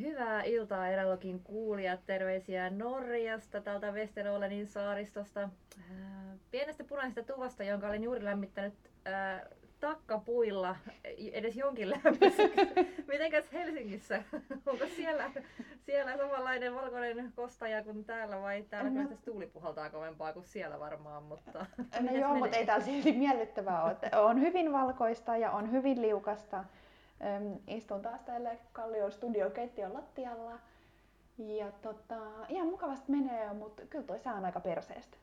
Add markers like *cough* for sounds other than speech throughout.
Hyvää iltaa Eralokin kuulijat. Terveisiä Norjasta, täältä Westerolenin saaristosta. Ää, Pienestä punaisesta tuvasta, jonka olen juuri lämmittänyt ää, takkapuilla edes jonkin lämpöiseksi. *laughs* Mitenkäs Helsingissä? *laughs* Onko siellä, siellä samanlainen valkoinen kostaja kuin täällä vai täällä No. tuuli puhaltaa kovempaa kuin siellä varmaan, mutta No joo, mutta ei täällä silti miellyttävää ole. On hyvin valkoista ja on hyvin liukasta. Istun taas täällä Kallion studio keittiön lattialla. Ja tota, ihan mukavasti menee, mutta kyllä toi sää on aika perseestä.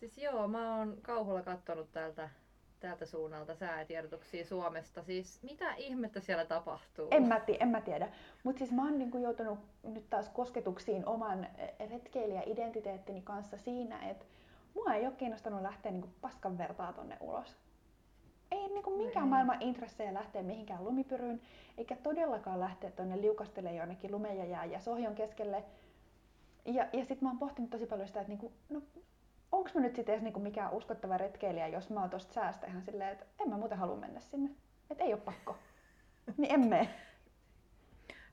Siis joo, mä oon kauhulla kattonut täältä, täältä suunnalta säätiedotuksia Suomesta. Siis mitä ihmettä siellä tapahtuu? En mä, tie, en mä tiedä. Mutta siis mä oon niinku joutunut nyt taas kosketuksiin oman eh, retkeilijä-identiteettini kanssa siinä, että mua ei ole kiinnostanut lähteä niinku paskan vertaa tonne ulos. Ei niinku minkään maailman intressejä lähteä mihinkään lumipyryyn, eikä todellakaan lähteä tonne liukastelemaan jonnekin lumen ja jää ja sohjon keskelle. Ja, ja sit mä oon pohtinut tosi paljon sitä, että niinku, no, onko mä nyt sitten edes niinku mikään uskottava retkeilijä, jos mä oon tosta säästä ihan silleen, että en mä muuten halua mennä sinne. Että ei ole pakko. *laughs* Niin en mene.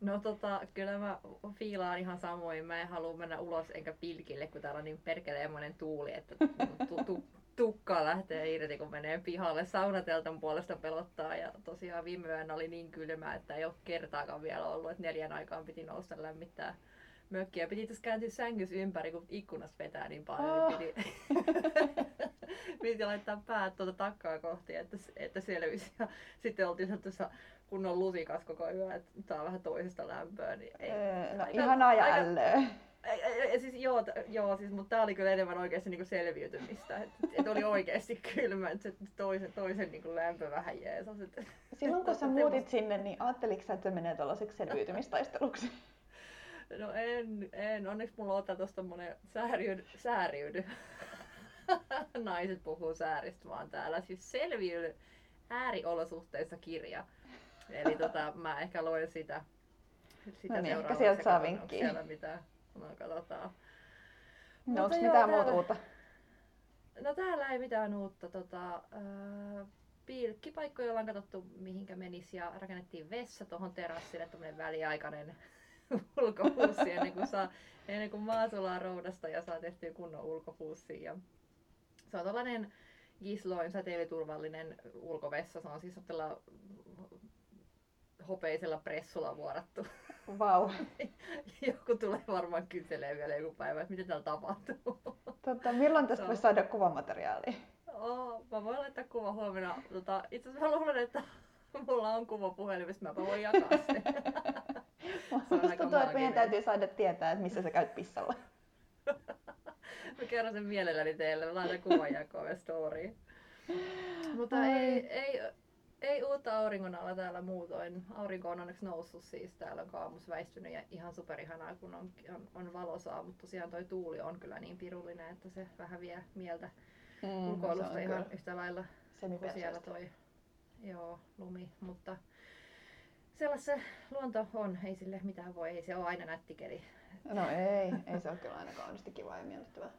No tota, kyllä mä fiilaan ihan samoin. Mä en halua mennä ulos enkä pilkille, kun täällä on niin perkeleemoinen tuuli, että tukka lähtee irti, kun menee pihalle. Saunateltan puolesta pelottaa ja tosiaan viime yönä oli niin kylmä, että ei ole kertaakaan vielä ollut, että neljän aikaan piti nousta lämmittää mökkiä. Piti tässä kääntyä sängyssä ympäri, kun ikkunasta vetää niin paljon, Oh. niin piti, *laughs* piti laittaa päät tuota takkaa kohti, että, että selvisi. Ja sitten oltiin tuossa kunnon lusikas koko yö, että saa vähän toisesta lämpöä. Niin ei, Öö, no aika- ihanaa ja ällöä. Ei, siis, joo, joo, siis, mutta tämä oli kyllä enemmän oikeasti niinku selviytymistä. Että et oli oikeasti *laughs* kylmä, että se toisen, toisen niinku lämpö vähän jeesas. Et, *laughs* Silloin kun sä *laughs* muutit sinne, niin ajatteliko sä, että se menee tuollaiseksi selviytymistaisteluksi? no en, en, onneksi mulla on tuossa tommonen sääriydy, sääriydy. Naiset puhuu sääristä vaan täällä. Siis selviydy ääriolosuhteissa kirja. Eli tota, mä ehkä luen sitä, sitä No niin, ehkä sieltä saa vinkkiä. Siellä mitään. No katsotaan. No Mutta onko mitään muuta täällä- uutta? No täällä ei mitään uutta. Tota, äh, pilkkipaikkoja ollaan katsottu mihinkä menisi ja rakennettiin vessa tuohon terassille, tämmöinen väliaikainen *laughs* ulkopuussi ennen kuin, saa, ennen kuin maa sulaa roudasta ja saa tehtyä kunnon ulkopuussi. Ja se on tällainen Gisloin säteilyturvallinen ulkovessa. Se on siis hopeisella pressulla vuorattu. *laughs* Vau. *laughs* Joku tulee varmaan kyselee vielä joku päivä, että mitä täällä tapahtuu. Tota, milloin tästä voisi saada kuvamateriaalia? Oh, mä voin laittaa kuva huomenna. Tota, itse asiassa mä luulen, että *laughs* mulla on kuva puhelimesta, mä voin jakaa sen. *laughs* Musta aika tuntuu, että meidän täytyy saada tietää, että missä sä käyt pissalla. Mä kerron sen mielelläni teille, mä laitan kuvan jakoon ja storyin. Mutta Ai. ei, ei, ei uutta auringon alla täällä muutoin. Aurinko on onneksi noussut siis, täällä on kaamus väistynyt ja ihan superihanaa kun on, on, on valosaa, mutta tosiaan toi tuuli on kyllä niin pirullinen, että se vähän vie mieltä Mm, ulkoilusta ihan kyllä yhtä lailla kun siellä toi joo, lumi, mutta sellas se luonto on, ei sille mitään voi, ei se ole aina nätti keli. No ei, ei se ole kyllä aina kaunisti kivaa ja miellyttävää.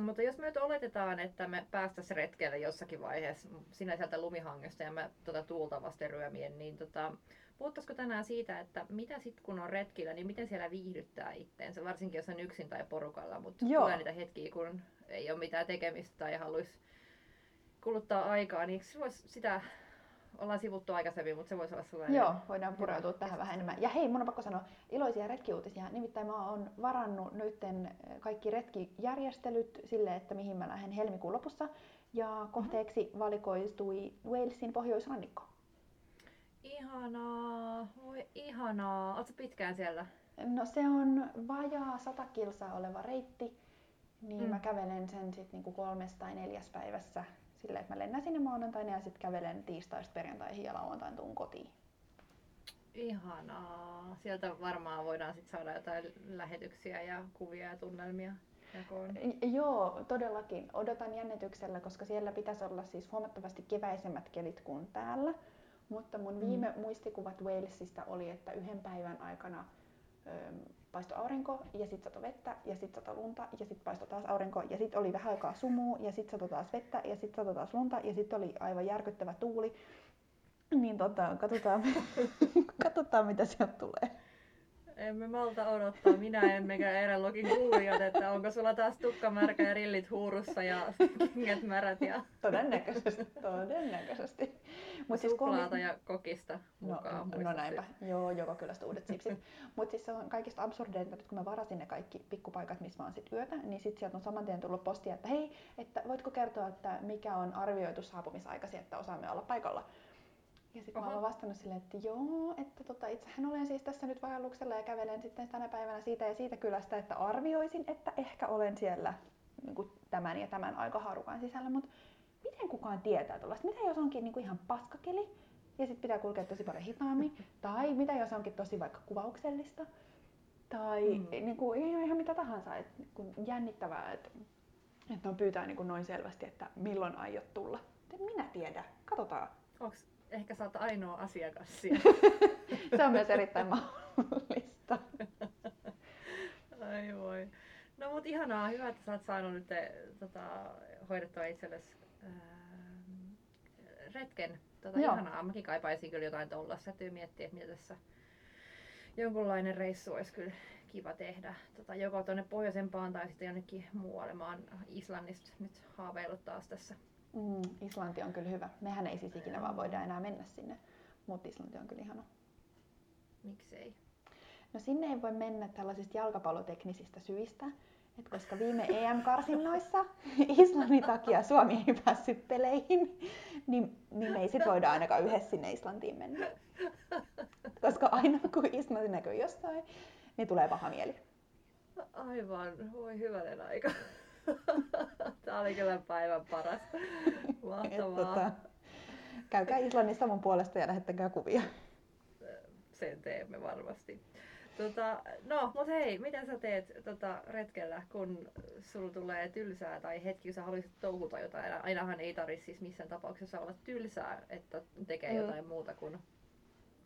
Mutta jos me nyt oletetaan, että me päästäisiin retkelle jossakin vaiheessa sinä sieltä lumihangesta ja mä tota tuulta vasten ryömien, niin tota, puhuttaisiko tänään siitä, että mitä sitten kun on retkillä, niin miten siellä viihdyttää itteensä, varsinkin jos on yksin tai porukalla, mutta Joo. tulee niitä hetkiä, kun ei ole mitään tekemistä tai haluaisi kuluttaa aikaa, niin se voisi sitä, ollaan sivuttu aikaisemmin, mutta se voisi olla sellainen... Joo, voidaan hyvä pureutua tähän vähän enemmän. Ja hei, mun on pakko sanoa iloisia retkiuutisia. Nimittäin mä oon varannut nytten kaikki retkijärjestelyt sille, että mihin mä lähden helmikuun lopussa. Ja kohteeksi valikoistui Walesin pohjoisrannikko. Ihanaa, voi ihanaa. Oletko pitkään siellä? No se on vajaa 100 kilsaa oleva reitti, niin Mm. mä kävelen sen sitten niinku kolmes tai neljäs päivässä silleen, että mä lennän sinne maanantaina ja sitten kävelen tiistaista perjantaihin ja lauantain tuun kotiin. Ihanaa. Sieltä varmaan voidaan sit saada jotain lähetyksiä ja kuvia ja tunnelmia jakoon. Joo, todellakin. Odotan jännityksellä, koska siellä pitäisi olla siis huomattavasti keväisemmät kelit kuin täällä. Mutta mun Mm. viime muistikuvat Walesista oli, että yhden päivän aikana ö, paistoi aurinko ja sitten satoi vettä ja sitten satoi lunta ja sitten paistoi taas aurinko ja sitten oli vähän aikaa sumua ja sitten satoi taas vettä ja sitten satoi taas lunta ja sitten oli aivan järkyttävä tuuli. Niin tota, katsotaan, *laughs* katsotaan mitä sieltä tulee. Emme malta odottaa, minä emmekä Erelogin kuulijat, että onko sulla taas tukka märkä ja rillit huurussa ja kengät märät ja Todennäköisesti, todennäköisesti. Mut siis Suklaata ja kokista mukaan. No, no näinpä, joo, joka kyllä uudet sipsit. Mutta siis se on kaikista absurdeinta, että kun mä varasin ne kaikki pikkupaikat, missä mä oon sit yötä, niin sit sieltä on saman tien tullut postia, että hei, että voitko kertoa, että mikä on arvioitu saapumisaikasi, että osaamme olla paikalla. Ja sitten mä oon vastannut silleen, että joo, että tota, itsehän olen siis tässä nyt vaelluksella ja kävelen sitten tänä päivänä siitä ja siitä kylästä, että arvioisin, että ehkä olen siellä niin kuin tämän ja tämän aikahaarukan sisällä, mutta miten kukaan tietää tuollaista? Mitä jos onkin niin kuin ihan paskakeli ja sitten pitää kulkea tosi paljon hitaammin? *laughs* Tai mitä jos onkin tosi vaikka kuvauksellista? Tai mm. niin kuin, ihan mitä tahansa, että niin jännittävää, että, että on pyytää niin kuin noin selvästi, että milloin aiot tulla. En minä tiedä, katsotaan. Onks ehkä sä oot ainoa asiakas siellä. *laughs* Se on myös erittäin mahdollista. Ai voi. No mut ihanaa, hyvä, että sä oot saanut nyt tota, hoidettua itsellesi retken. Tota, ihanaa, mäkin kaipaisin kyllä jotain tuollaista. Täytyy miettiä, että mitä tässä jonkunlainen reissu olisi kyllä kiva tehdä. Tota, joko tuonne pohjoisempaan tai sitten jonnekin muualle. Mä oon Islannista nyt haaveillut taas tässä Mm, Islanti on kyllä hyvä. Mehän ei siis ikinä vaan voida enää mennä sinne, mutta Islanti on kyllä ihana. Miksei? No sinne ei voi mennä tällaisista jalkapalloteknisistä syistä, et koska viime EM-karsinnoissa *laughs* Islannin takia Suomi ei päässyt peleihin, niin, niin me ei sit voida ainakaan yhdessä sinne Islantiin mennä. Koska aina kun Islanti näkyy jossain, niin tulee paha mieli. Aivan, voi hyvänen aika. *laughs* Tämä oli kyllä päivän paras. *laughs* Mahtavaa. tota, käykää Islannissa mun puolesta ja lähettäkää kuvia. Sen teemme varmasti. Tota, no, mut hei, mitä sä teet tota, retkellä, kun sulla tulee tylsää tai hetki, kun sä haluaisit touhuta jotain? Ainahan ei tarvitse siis missään tapauksessa olla tylsää, että tekee mm. jotain muuta kuin,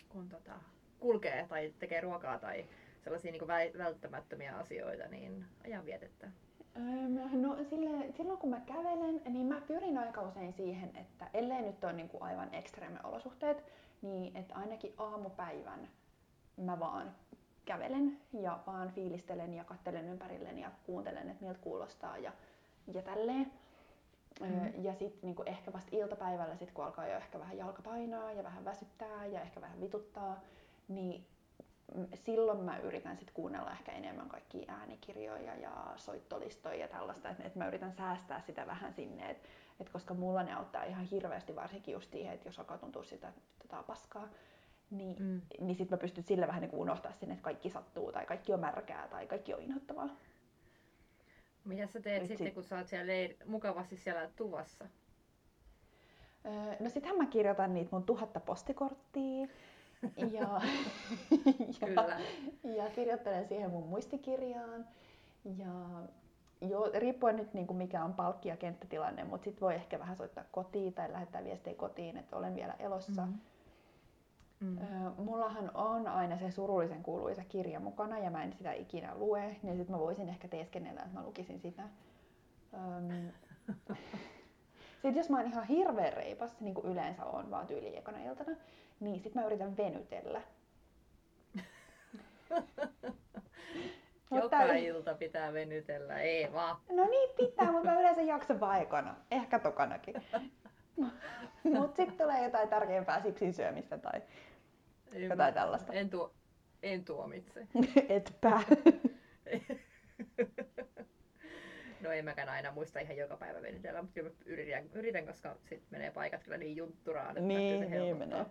kuin tota, kulkee tai tekee ruokaa tai sellaisia niin välttämättömiä asioita, niin ajan vietettä. No sille, silloin kun mä kävelen, niin mä pyrin aika usein siihen, että ellei nyt ole niin kuin aivan ekstreme olosuhteet, niin että ainakin aamupäivän mä vaan kävelen ja vaan fiilistelen ja kattelen ympärilleni ja kuuntelen, että miltä kuulostaa ja, ja tälleen. Mm. Ja sitten niinku ehkä vasta iltapäivällä, sit kun alkaa jo ehkä vähän jalka painaa ja vähän väsyttää ja ehkä vähän vituttaa, niin silloin mä yritän sit kuunnella ehkä enemmän kaikkia äänikirjoja ja soittolistoja ja tällaista, että et mä yritän säästää sitä vähän sinne, et, et koska mulla ne auttaa ihan hirveästi varsinkin just siihen, että jos alkaa tuntua sitä, että tota paskaa, niin, mm. niin sitten mä pystyn sille vähän niin unohtaa sinne, että kaikki sattuu tai kaikki on märkää tai kaikki on inhottavaa. Mitä sä teet sitten, sit... kun sä oot siellä leir- mukavasti siellä tuvassa? Öö, no sittenhän mä kirjoitan niitä mun tuhatta postikorttia ja, ja, ja kirjoittelen siihen mun muistikirjaan. Ja jo, riippuen nyt niin kuin mikä on palkki- ja kenttätilanne, mutta sitten voi ehkä vähän soittaa kotiin tai lähettää viestejä kotiin, että olen vielä elossa. Mm-hmm. Mm. mullahan on aina se surullisen kuuluisa kirja mukana ja mä en sitä ikinä lue, niin sitten mä voisin ehkä teeskennellä, että mä lukisin sitä. Öm, *laughs* sitten jos mä oon ihan hirveän reipas, niin kuin yleensä on vaan tyyli ekana iltana, niin sit mä yritän venytellä. *laughs* Joka mutta... ilta pitää venytellä, ei vaan. No niin pitää, mutta mä yleensä jaksan vaikona. Ehkä tokanakin. *laughs* mutta sitten tulee jotain tärkeämpää sipsin syömistä tai Ymmärrän. jotain tällaista. En, tuo, en tuomitse. *laughs* Etpä. No en mäkään aina muista ihan joka päivä venytellä, mutta kyllä yritän, yritän koska sitten menee paikat kyllä niin juntturaan, että niin, se niin menee.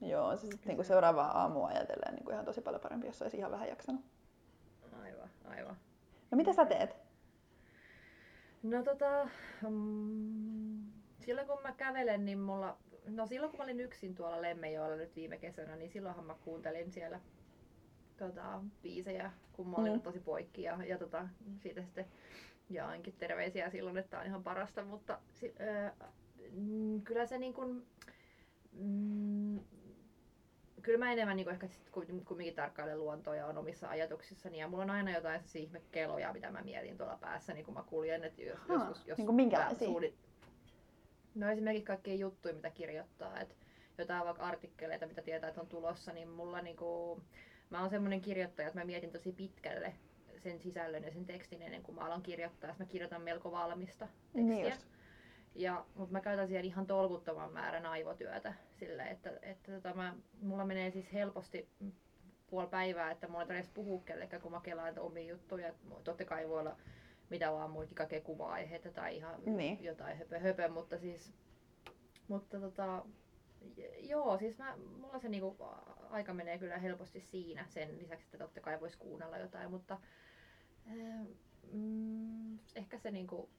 Joo, se sitten niinku seuraavaa aamua ajatellen niinku ihan tosi paljon parempi, jos olisi ihan vähän jaksanut. Aivan, aivan. No mitä sä teet? No tota, mm, silloin kun mä kävelen, niin mulla, no silloin kun mä olin yksin tuolla Lemmejoella nyt viime kesänä, niin silloinhan mä kuuntelin siellä tota, biisejä, kun mä olin mm. tosi poikki ja, ja tota, siitä sitten jaankin terveisiä silloin, että on ihan parasta, mutta äh, kyllä se niin kuin, mm, kyllä mä enemmän niin ehkä sit kumminkin tarkkailen luontoa ja on omissa ajatuksissani. Ja mulla on aina jotain ihmekeloja, mitä mä mietin tuolla päässä, niin kun mä kuljen. Että jos, ha, joskus, jos niin kuin minkälaisia? Suuri... No esimerkiksi kaikkia juttuja, mitä kirjoittaa. Että jotain vaikka artikkeleita, mitä tietää, että on tulossa, niin mulla niin kuin, mä oon semmoinen kirjoittaja, että mä mietin tosi pitkälle sen sisällön ja sen tekstin ennen kuin mä alan kirjoittaa. Mä kirjoitan melko valmista tekstiä. Niin just. Ja, mutta mä käytän siihen ihan tolkuttoman määrän aivotyötä sille, että, että tota mä, mulla menee siis helposti puoli päivää, että mulla ei tarvitse puhua kellekään, kun mä kelaan omia juttuja. Totta kai voi olla mitä vaan muitakin kaikkea kuva-aiheita tai ihan Niin. jotain höpö, höpö, mutta siis mutta tota, joo, siis mä, mulla se niinku aika menee kyllä helposti siinä sen lisäksi, että totta kai voisi kuunnella jotain, mutta ää, mm, ehkä se niinku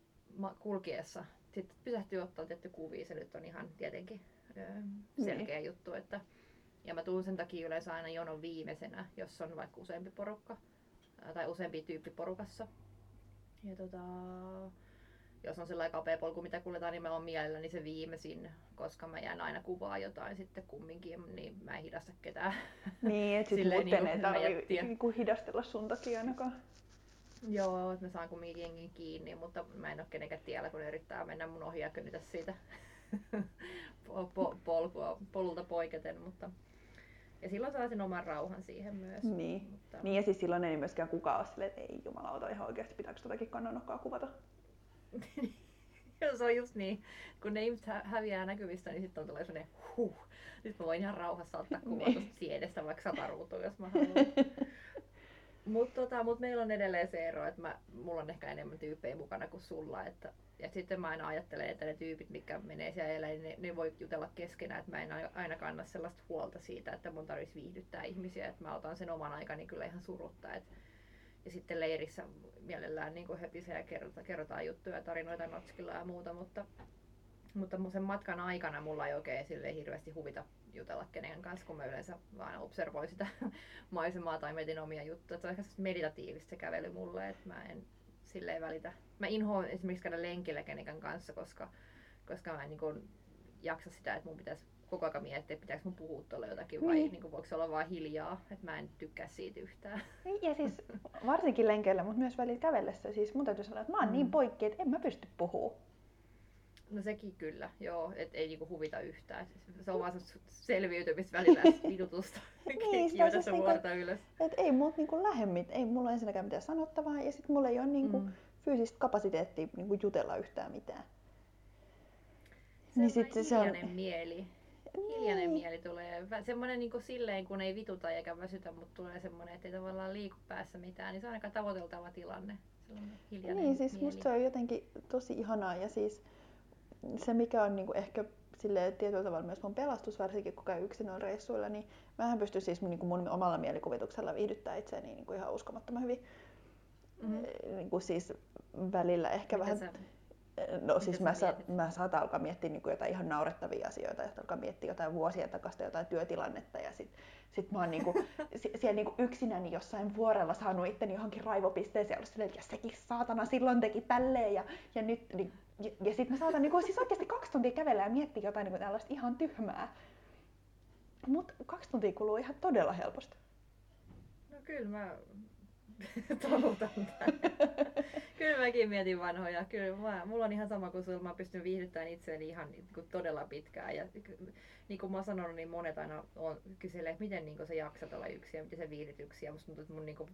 kulkiessa sitten pysähtyy ottaa tietty kuvia, se nyt on ihan tietenkin ää, selkeä Niin. juttu, että ja mä tuun sen takia yleensä aina jonon viimeisenä, jos on vaikka useampi porukka tai useampi tyyppi porukassa. Ja tota, jos on sellainen kapea polku, mitä kuljetaan, niin mä oon mielelläni se viimeisin, koska mä jään aina kuvaa jotain sitten kumminkin, niin mä en hidasta ketään. Niin, että sit *laughs* Silleen muuten niinku ei tarvii räjättiä. niinku hidastella sun takia ainakaan. Joo, että mä saan kumminkin jengin kiinni, mutta mä en ole kenenkään tiellä, kun ne yrittää mennä mun ohi ja könytä siitä *laughs* po- po- polkua, polulta poiketen, mutta ja silloin saa sen oman rauhan siihen myös. Niin. Mutta, Niin ja siis silloin ei myöskään kukaan ole silleen, että ei jumalauta ihan oikeasti pitääkö totakin kannanokkaa kuvata. *laughs* Se on just niin. Kun ne ihmiset hä- häviää näkyvistä, niin sitten on tulee sellainen huh. Nyt mä voin ihan rauhassa ottaa kuvan Niin. tuosta siedestä vaikka sata ruutua, jos mä haluan. *laughs* Mutta tota, mut meillä on edelleen se ero, että mä, mulla on ehkä enemmän tyyppejä mukana kuin sulla. Että, ja sitten mä aina ajattelen, että ne tyypit, mitkä menee siellä elää, niin ne, ne voi jutella keskenään. Että mä en ai- aina kanna sellaista huolta siitä, että mun tarvitsisi viihdyttää ihmisiä. Että mä otan sen oman aikani kyllä ihan surutta. Et, ja sitten leirissä mielellään niin höpisee ja kerrotaan, kerrotaan juttuja ja tarinoita notskilla ja muuta, mutta, mutta sen matkan aikana mulla ei oikein hirveästi huvita jutella kenenkään kanssa, kun mä yleensä vaan observoin sitä *laughs* maisemaa tai mietin omia juttuja. Se on ehkä meditatiivista se kävely mulle, että mä en silleen välitä. Mä inhoan esimerkiksi käydä lenkillä kenenkään kanssa, koska, koska mä en niin kun jaksa sitä, että mun pitäisi koko ajan miettiä, että pitääkö mun puhua tuolle jotakin vai Niin. niin. niin voiko se olla vaan hiljaa, että mä en tykkää siitä yhtään. Niin, Ja siis varsinkin lenkeillä, mutta myös välillä kävellessä. Siis mun täytyy sanoa, että mä oon Mm. niin poikki, että en mä pysty puhua. No sekin kyllä, joo, et ei niinku huvita yhtään. Se on vaan selviytymistä välillä vitutusta. *laughs* Niin, Kiivetä siis se niinku- vuorta ylös. Et ei mut niinku lähde mit, ei mulla ensinnäkään mitään sanottavaa ja sit mulla ei ole niinku Mm. fyysistä kapasiteettia niinku jutella yhtään mitään. Se niin on sit sit se on- hiljainen mieli. Hiljainen Niin. mieli tulee. Semmoinen niinku silleen, kun ei vituta eikä väsytä, mutta tulee semmoinen, että ei tavallaan liiku päässä mitään, niin se on aika tavoiteltava tilanne. Niin, siis mieli. musta se on jotenkin tosi ihanaa ja siis se mikä on niinku ehkä sille tietyllä tavalla myös mun pelastus, varsinkin kun käy yksin noilla reissuilla, niin mähän pystyn siis niinku mun omalla mielikuvituksella viihdyttää itseäni niinku ihan uskomattoman hyvin. Mhm. Niinku siis välillä ehkä Mitä vähän sä- No siis mä, sa- mä saatan alkaa miettiä niin jotain ihan naurettavia asioita, sitten alkaa miettiä jotain vuosien takasta jotain työtilannetta, ja sit, sit mä oon niinku, *laughs* si- siellä niinku yksinäni jossain vuorella saanut itteni johonkin raivopisteeseen, ja ollut silleen, että sekin saatana silloin teki tälleen, ja, ja nyt, niin, ja, ja sit mä saatan niinku, siis oikeasti kaksi tuntia kävellä ja miettiä jotain niinku tällaista ihan tyhmää. Mut kaksi tuntia kuluu ihan todella helposti. No kyllä mä *laughs* talutan. *laughs* Kyllä mäkin mietin vanhoja. Kyllä mä, mulla on ihan sama kuin sulla. Mä pystyn viihdyttämään itseäni ihan niin kuin todella pitkään. Ja niin kuin mä oon sanonut, niin monet aina on, kyselee, että miten niin kuin sä jaksat olla yksin ja miten sä viihdyt yksin. Ja musta tuntuu, että mun niin kuin,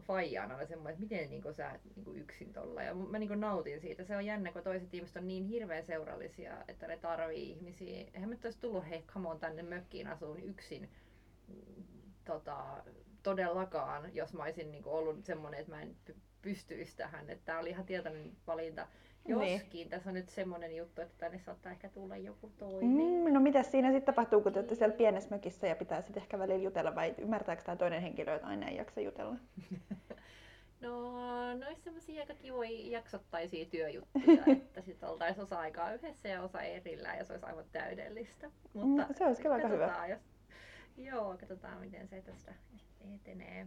faija on aina semmoinen, että miten niin sä niin yksin tolla. Ja mä niin nautin siitä. Se on jännä, kun toiset ihmiset on niin hirveän seurallisia, että ne tarvii ihmisiä. Eihän nyt olisi tullut, hei, come on, tänne mökkiin asuun yksin tota, todellakaan, jos mä olisin niin ollut semmoinen, että mä en py- pystyisi tähän. Tää oli ihan tietoinen valinta. Niin. Joskin tässä on nyt semmoinen juttu, että tänne saattaa ehkä tulla joku toinen. Mm, no mitä siinä sitten tapahtuu, kun te olette siellä pienessä mökissä ja pitää sitten ehkä välillä jutella, vai ymmärtääkö tämä toinen henkilö, että aina ei jaksa jutella? *laughs* No, ne olisi semmoisia aika kivoja jaksottaisia työjuttuja, *laughs* että sitten oltaisiin osa aikaa yhdessä ja osa erillään ja se olisi aivan täydellistä. Mm, se olisi kyllä aika hyvä. Jos... Joo, katsotaan miten se tästä etenee.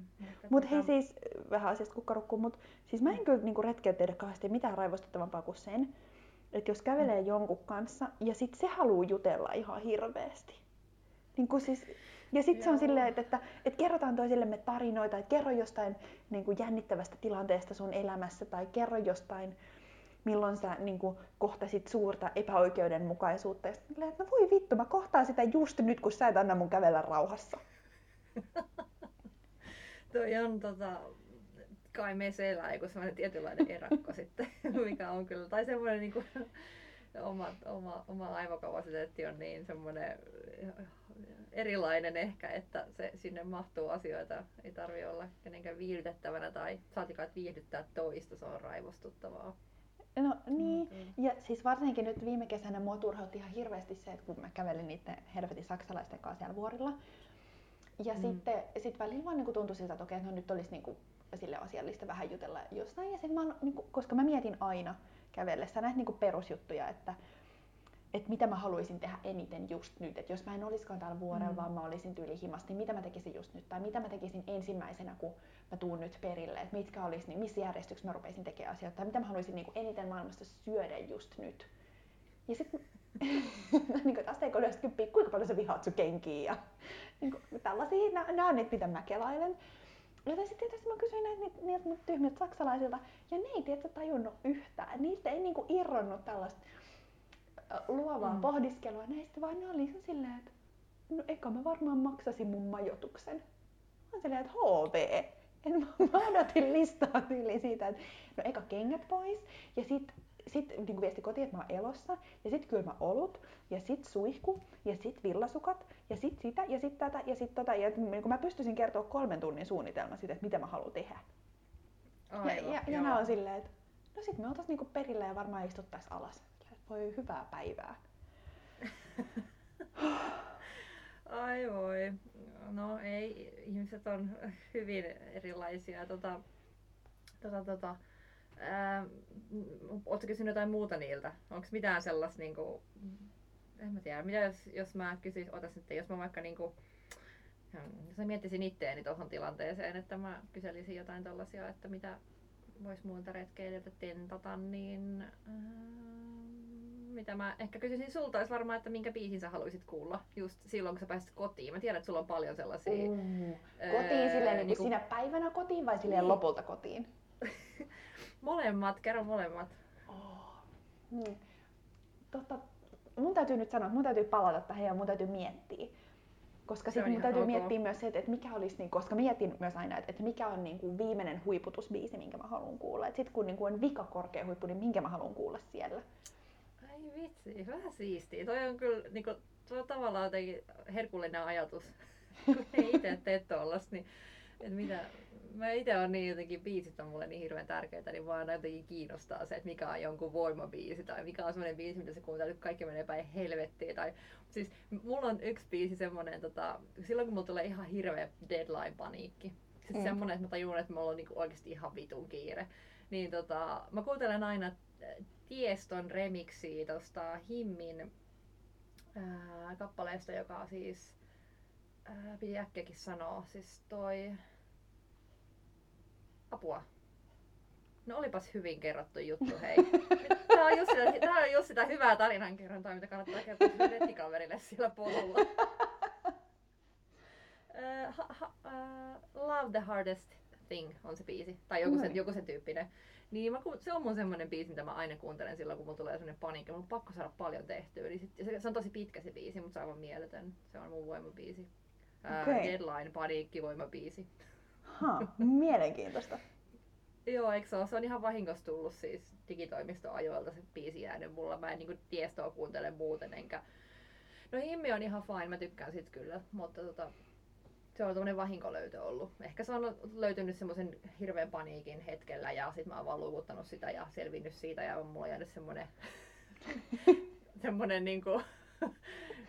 Mutta hei tota- siis, vähän asiasta kukkarukkuun, mutta siis mä en kyllä niinku retkeä tehdä kauheasti mitään raivostuttavampaa kuin sen, että jos kävelee jonkun kanssa ja sit se haluaa jutella ihan hirveästi. Niin kuin siis, ja sitten se on silleen, että, että, että kerrotaan toisillemme tarinoita, että kerro jostain niin kuin jännittävästä tilanteesta sun elämässä tai kerro jostain, milloin sä niin kuin, kohtasit suurta epäoikeudenmukaisuutta. Ja sitten että no voi vittu, mä kohtaan sitä just nyt, kun sä et anna mun kävellä rauhassa. *laughs* Toi on tota, kai me selää, joku semmoinen tietynlainen erakko sitten, *laughs* mikä on kyllä, tai semmoinen niin kuin, oma, oma, oma aivokapasiteetti on niin semmoinen erilainen ehkä, että se, sinne mahtuu asioita, ei tarvi olla kenenkään viihdytettävänä tai saatikaan, että viihdyttää toista, se on raivostuttavaa. No niin, mm-hmm. ja siis varsinkin nyt viime kesänä mua turhautti ihan hirveästi se, että kun mä kävelin niiden helvetin saksalaisten kanssa siellä vuorilla. Ja mm. sitten sit välillä vaan niin tuntui siltä, että okei, no nyt olisi niin sille asiallista vähän jutella jostain. Ja sit mä, niin kuin, koska mä mietin aina kävellessä näitä niin perusjuttuja, että että mitä mä haluaisin tehdä eniten just nyt. Että jos mä en olisikaan täällä vuorella, mm. vaan mä olisin tyylihimassa, niin mitä mä tekisin just nyt? Tai mitä mä tekisin ensimmäisenä, kun mä tuun nyt perille? Että mitkä olisi, niin missä järjestyksessä mä rupeisin tekemään asioita? Tai mitä mä haluaisin niin kuin eniten maailmasta syödä just nyt? Ja sitten *laughs* niin asteikolla kymppiä, kuinka paljon sä vihaat sun kenkiä ja niin kuin, tällaisia, nämä on niitä, mitä mä kelailen. Joten sitten tietysti mä kysyin näitä niiltä tyhmiltä saksalaisilta, ja ne ei tietysti tajunnut yhtään. Niistä ei niinku irronnut tällaista luovaa mm. pohdiskelua näistä, vaan ne oli silleen, että no eka mä varmaan maksasin mun majoituksen. Mä oon silleen, että HV. En *laughs* mä odotin listaa siitä, että no eka kengät pois ja sit, sit niin viesti kotiin, että mä oon elossa ja sit kylmä olut ja sit suihku ja sit villasukat ja sit sitä ja sit tätä ja sit tota. Ja niin mä pystyisin kertoa kolmen tunnin suunnitelma siitä, että mitä mä haluan tehdä. Aivan, ja, ja, ja nämä on silleen, että no sit me oltais niinku perillä ja varmaan istuttais alas. Voi hyvää päivää. *laughs* Ai voi. No ei, ihmiset on hyvin erilaisia. Tota, tota, tota, ää, Oletko kysynyt jotain muuta niiltä? Onko mitään sellaista, niinku, en mä tiedä, mitä jos, jos mä kysyisin, otas nyt, jos mä vaikka niinku, jos mä miettisin itteeni tuohon tilanteeseen, että mä kyselisin jotain tällaisia, että mitä voisi muilta retkeilijöiltä tentata, niin ää, mitä mä ehkä kysyisin sulta, olisi varmaan, että minkä biisin sä haluaisit kuulla just silloin, kun sä pääsit kotiin. Mä tiedän, että sulla on paljon sellaisia... Mm. Kotiin öö, silleen niin niin sinä päivänä kotiin vai silleen niin. lopulta kotiin? *laughs* molemmat, kerro molemmat. Oh. Hmm. Totta, mun täytyy nyt sanoa, että mun täytyy palata tähän ja mun täytyy miettiä. Koska sitten mun täytyy okay. miettiä myös se, että, että mikä olisi, niin, koska mietin myös aina, että, että mikä on niin kuin viimeinen huiputusbiisi, minkä mä haluan kuulla. Sitten kun niin kuin on vika korkea huippu, niin minkä mä haluan kuulla siellä vitsi, vähän siistiä. Toi on kyllä niinku, toi on tavallaan jotenkin herkullinen ajatus, *laughs* kun ei itse tee tollasta, niin et mitä, mä itse on niin jotenkin, biisit on mulle niin hirveän tärkeitä, niin vaan jotenkin kiinnostaa se, että mikä on jonkun voimabiisi tai mikä on semmoinen biisi, mitä se kuuntelee, että kaikki menee päin helvettiin. Tai, siis mulla on yksi biisi semmoinen, tota, silloin kun mulla tulee ihan hirveä deadline-paniikki, siis mm. semmoinen, että mä tajun, että mulla on niinku oikeasti ihan vitun kiire, niin tota, mä kuuntelen aina Tieston remiksi tuosta Himmin ää, kappaleesta, joka siis, ää, piti äkkiäkin sanoa, siis toi, apua. No olipas hyvin kerrottu juttu, hei. Tämä on just sitä, tämä on just sitä hyvää tarinankerrontaa, mitä kannattaa kertoa nettikaverille siellä polulla. Uh, ha, ha, uh, love the hardest thing on se biisi, tai joku sen, joku sen tyyppinen. Niin mä, se on mun semmonen biisi, mitä mä aina kuuntelen silloin, kun mulla tulee semmonen paniikki. Mulla on pakko saada paljon tehtyä. Niin sit, se, se, on tosi pitkä se biisi, mutta se on aivan mieletön. Se on mun voimabiisi. Okay. Deadline, paniikki, voimabiisi. Ha, mielenkiintoista. *laughs* Joo, eikö se ole? Se on ihan vahingossa tullut siis digitoimistoajoilta se biisi jäänyt mulla. Mä en niinku tiestoa kuuntele muuten, enkä... No Himmi on ihan fine, mä tykkään sit kyllä, mutta tota, se on tämmöinen vahinkolöytö ollut. Ehkä se on löytynyt semmoisen hirveän paniikin hetkellä ja sitten mä oon vaan luovuttanut sitä ja selvinnyt siitä ja on mulla jäänyt semmoinen *laughs* semmoinen niinku, *laughs*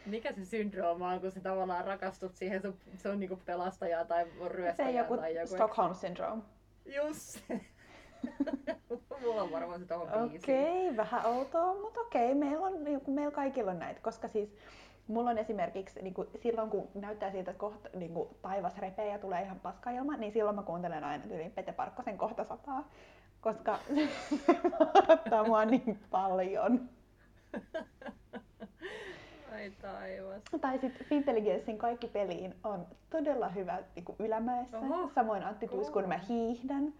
mikä se syndrooma on, kun sä tavallaan rakastut siihen, se, se on niinku pelastaja tai ryöstäjä se joku tai joku. Stockholm syndrome. Just *laughs* Mulla on varmaan se tohon Okei, okay, vähän outoa, mutta okei, okay, meillä, on, meillä kaikilla on näitä, koska siis Mulla on esimerkiksi niin kuin, silloin, kun näyttää siltä, että kohta niin kuin, taivas repee ja tulee ihan paskailma, niin silloin mä kuuntelen aina tyyliin Pete Parkkosen kohta sataa, koska *laughs* se odottaa mua niin paljon. *laughs* Ai taivas. Tai sitten Fintelligenssin kaikki peliin on todella hyvä niin kuin ylämäessä. Oho. Samoin Antti Tuiskun mä hiihdän.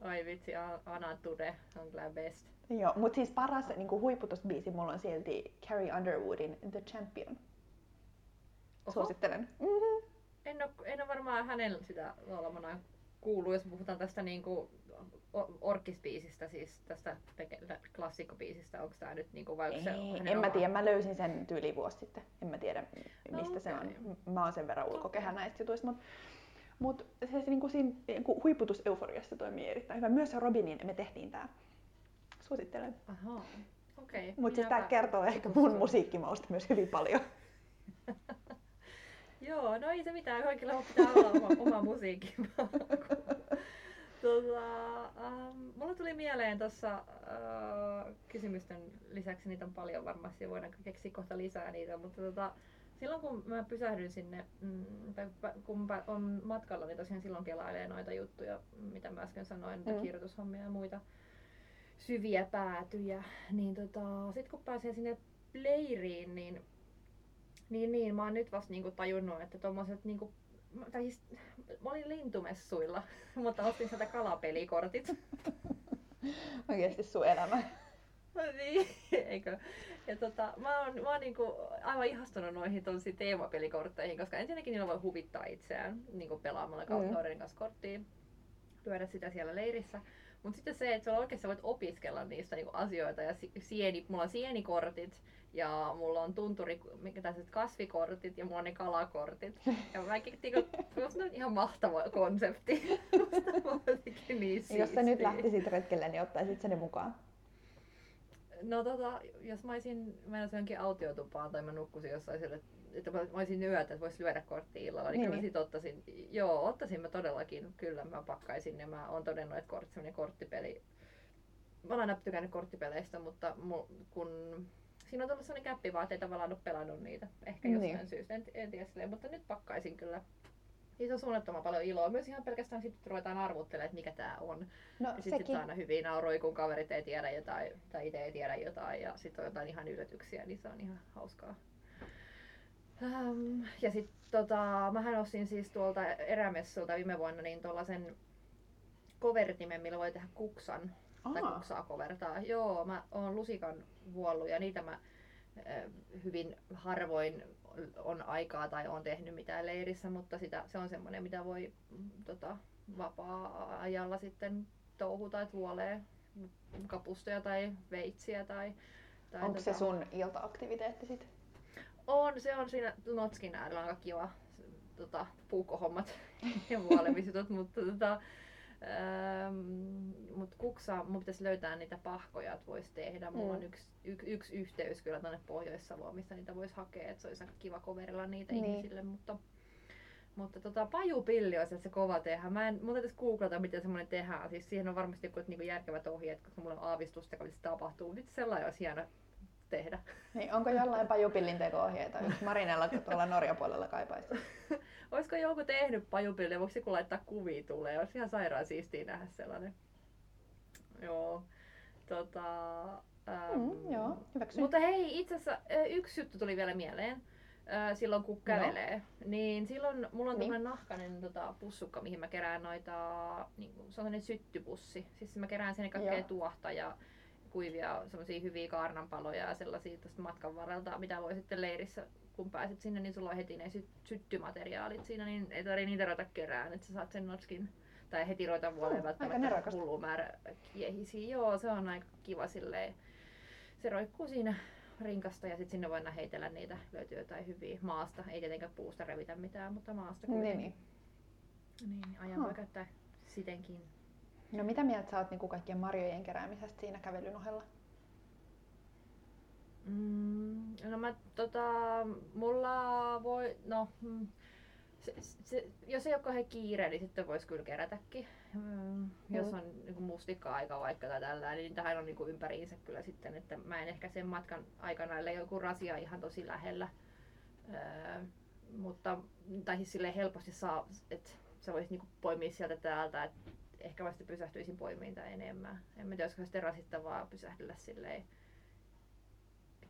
Ai vitsi, Anna Tude on kyllä best. Joo, mutta siis paras niin kuin huiputusbiisi mulla on silti Carrie Underwoodin The Champion. Oho. Suosittelen. Mm-hmm. en ole, en ole varmaan hänen sitä laulamanaan kuullut, jos puhutaan tästä niinku orkkispiisistä, siis tästä klassikkopiisistä, onko tämä nyt niinku vai se En mä tiedä, mä löysin sen tyyli vuosi sitten. En mä tiedä mistä no, se on. Mä oon sen verran ulkokehä okay. näistä jutuista, mutta mut se, se niinku siinä niinku huiputus euforiassa toimii erittäin hyvä. Myös Robinin me tehtiin tää. Suosittelen. Aha. Okay. Mutta siis tää kertoo ehkä mun musiikkimausta myös hyvin paljon. *laughs* Joo, no ei se mitään, kaikilla pitää olla oma, oma musiikki. *laughs* tota, ähm, mulla tuli mieleen tuossa äh, kysymysten lisäksi, niitä on paljon varmasti, voidaan keksiä kohta lisää niitä, mutta tota, silloin kun mä pysähdyin sinne, mm, tai kun mä on matkalla, niin tosiaan silloin kelailee noita juttuja, mitä mä äsken sanoin, mm. kirjoitushommia ja muita syviä päätyjä, niin tota, sit kun pääsee sinne leiriin, niin niin, niin, mä oon nyt vasta niinku tajunnut, että tommoset niinku, tai siis, mä olin lintumessuilla, *laughs* mutta ostin sieltä kalapelikortit. *laughs* Oikeesti sun elämä. No niin, *laughs* eikö? Ja tota, mä oon, mä oon niinku aivan ihastunut noihin tosi teemapelikortteihin, koska ensinnäkin niillä voi huvittaa itseään niinku pelaamalla mm. kanssa korttia, lyödä sitä siellä leirissä. Mutta sitten se, että oikeasti voit opiskella niistä niinku asioita ja sieni, mulla on sienikortit, ja mulla on tunturi, mikä tässä kasvikortit ja mulla on ne kalakortit. Ja mä niinku, musta on ihan mahtava konsepti. *laughs* niin Jos sä nyt lähtisit retkelle, niin ottaisit sen mukaan? No tota, jos mä olisin menossa jonkin autiotupaan tai mä nukkusin jossain siellä, että mä olisin yötä, että voisi lyödä kortti illalla, niin, niin. kyllä mä sit ottaisin, joo, ottaisin mä todellakin, kyllä mä pakkaisin ja mä oon todennut, että kort, korttipeli, mä olen aina tykännyt korttipeleistä, mutta kun siinä on tullut sellainen käppi vaan, että ei tavallaan ole pelannut niitä. Ehkä niin. jostain syystä, en, en tiedä silleen, mutta nyt pakkaisin kyllä. Siitä on suunnattoman paljon iloa. Myös ihan pelkästään sitten, että ruvetaan arvottelemaan, että mikä tämä on. No, ja sitten sit aina hyvin nauroi, kun kaverit ei tiedä jotain tai itse ei tiedä jotain ja sitten on jotain ihan yllätyksiä, niin se on ihan hauskaa. Um, ja sitten tota, mähän ostin siis tuolta erämessulta viime vuonna niin tuollaisen covertimen, millä voi tehdä kuksan Aha. tai kuksaa kovertaa. Joo, mä oon lusikan vuollut ja niitä mä hyvin harvoin on aikaa tai on tehnyt mitään leirissä, mutta sitä, se on semmoinen, mitä voi tota, vapaa-ajalla sitten touhuta, että vuolee kapustoja tai veitsiä. Tai, tai Onko tota... se sun iltaaktiviteetti sitten? On, se on siinä Notskin äärellä aika kiva tota, puukkohommat *laughs* ja vuolemisjutut, mutta tota, Ähm, mutta kuksaa, mun pitäisi löytää niitä pahkoja, että voisi tehdä. Mulla mm. on yksi, y, yksi yhteys kyllä tänne Pohjois-Savoon, missä niitä voisi hakea, että se olisi aika kiva coverilla niitä niin. ihmisille, mutta mutta tota, pajupilli olisi se kova tehdä. Mä en, mun täytyisi googlata, miten semmoinen tehdään. Siis siihen on varmasti joku niinku järkevät ohjeet, koska mulla on aavistusta, kun se tapahtuu. Nyt sellainen olisi hieno tehdä. Niin, onko jollain pajupillin teko-ohjeita, jos Marinella tuolla Norjan puolella kaipaisi? *laughs* Olisiko joku tehnyt pajupille, voiko joku laittaa kuvia tulee? Olisi ihan sairaan siistiä nähdä sellainen. Joo. Tota, äm, mm, joo, hyväksyn. Mutta hei, itse asiassa yksi juttu tuli vielä mieleen. silloin kun kävelee, no. niin silloin mulla on niin. nahkainen tota, pussukka, mihin mä kerään noita, niin, se on sellainen syttypussi. Siis mä kerään sinne kaikkea tuohta ja kuivia semmoisia hyviä kaarnanpaloja ja sellaisia tästä matkan varrelta, mitä voi sitten leirissä kun pääset sinne, niin sulla on heti ne sy- syttymateriaalit siinä, niin ei tarvitse niitä ruveta kerään, että sä saat sen notskin tai heti ruveta vuoleen oh, välttämättä hullu määrä kiehisiä. Joo, se on aika kiva silleen. Se roikkuu siinä rinkasta ja sitten sinne voidaan heitellä niitä, löytyy jotain hyviä maasta. Ei tietenkään puusta revitä mitään, mutta maasta kuitenkin. Niin, niin. niin ajan voi käyttää sitenkin. No mitä mieltä sä oot niin kaikkien marjojen keräämisestä siinä kävelyn ohella? Mm, no mä tota, mulla voi, no, mm, se, se, jos ei ole kauhean kiire, niin sitten voisi kyllä kerätäkin. Mm, jos mm. on niin mustikka-aika vaikka tai tällä, niin tähän on niin kuin ympäriinsä kyllä sitten, että mä en ehkä sen matkan aikana, ellei joku rasia ihan tosi lähellä. Öö, mutta, tai siis silleen helposti saa, että sä voisit niin poimia sieltä täältä, että ehkä vasta pysähtyisin poimiin tai enemmän. En mä tiedä, olisiko sitten rasittavaa pysähdellä silleen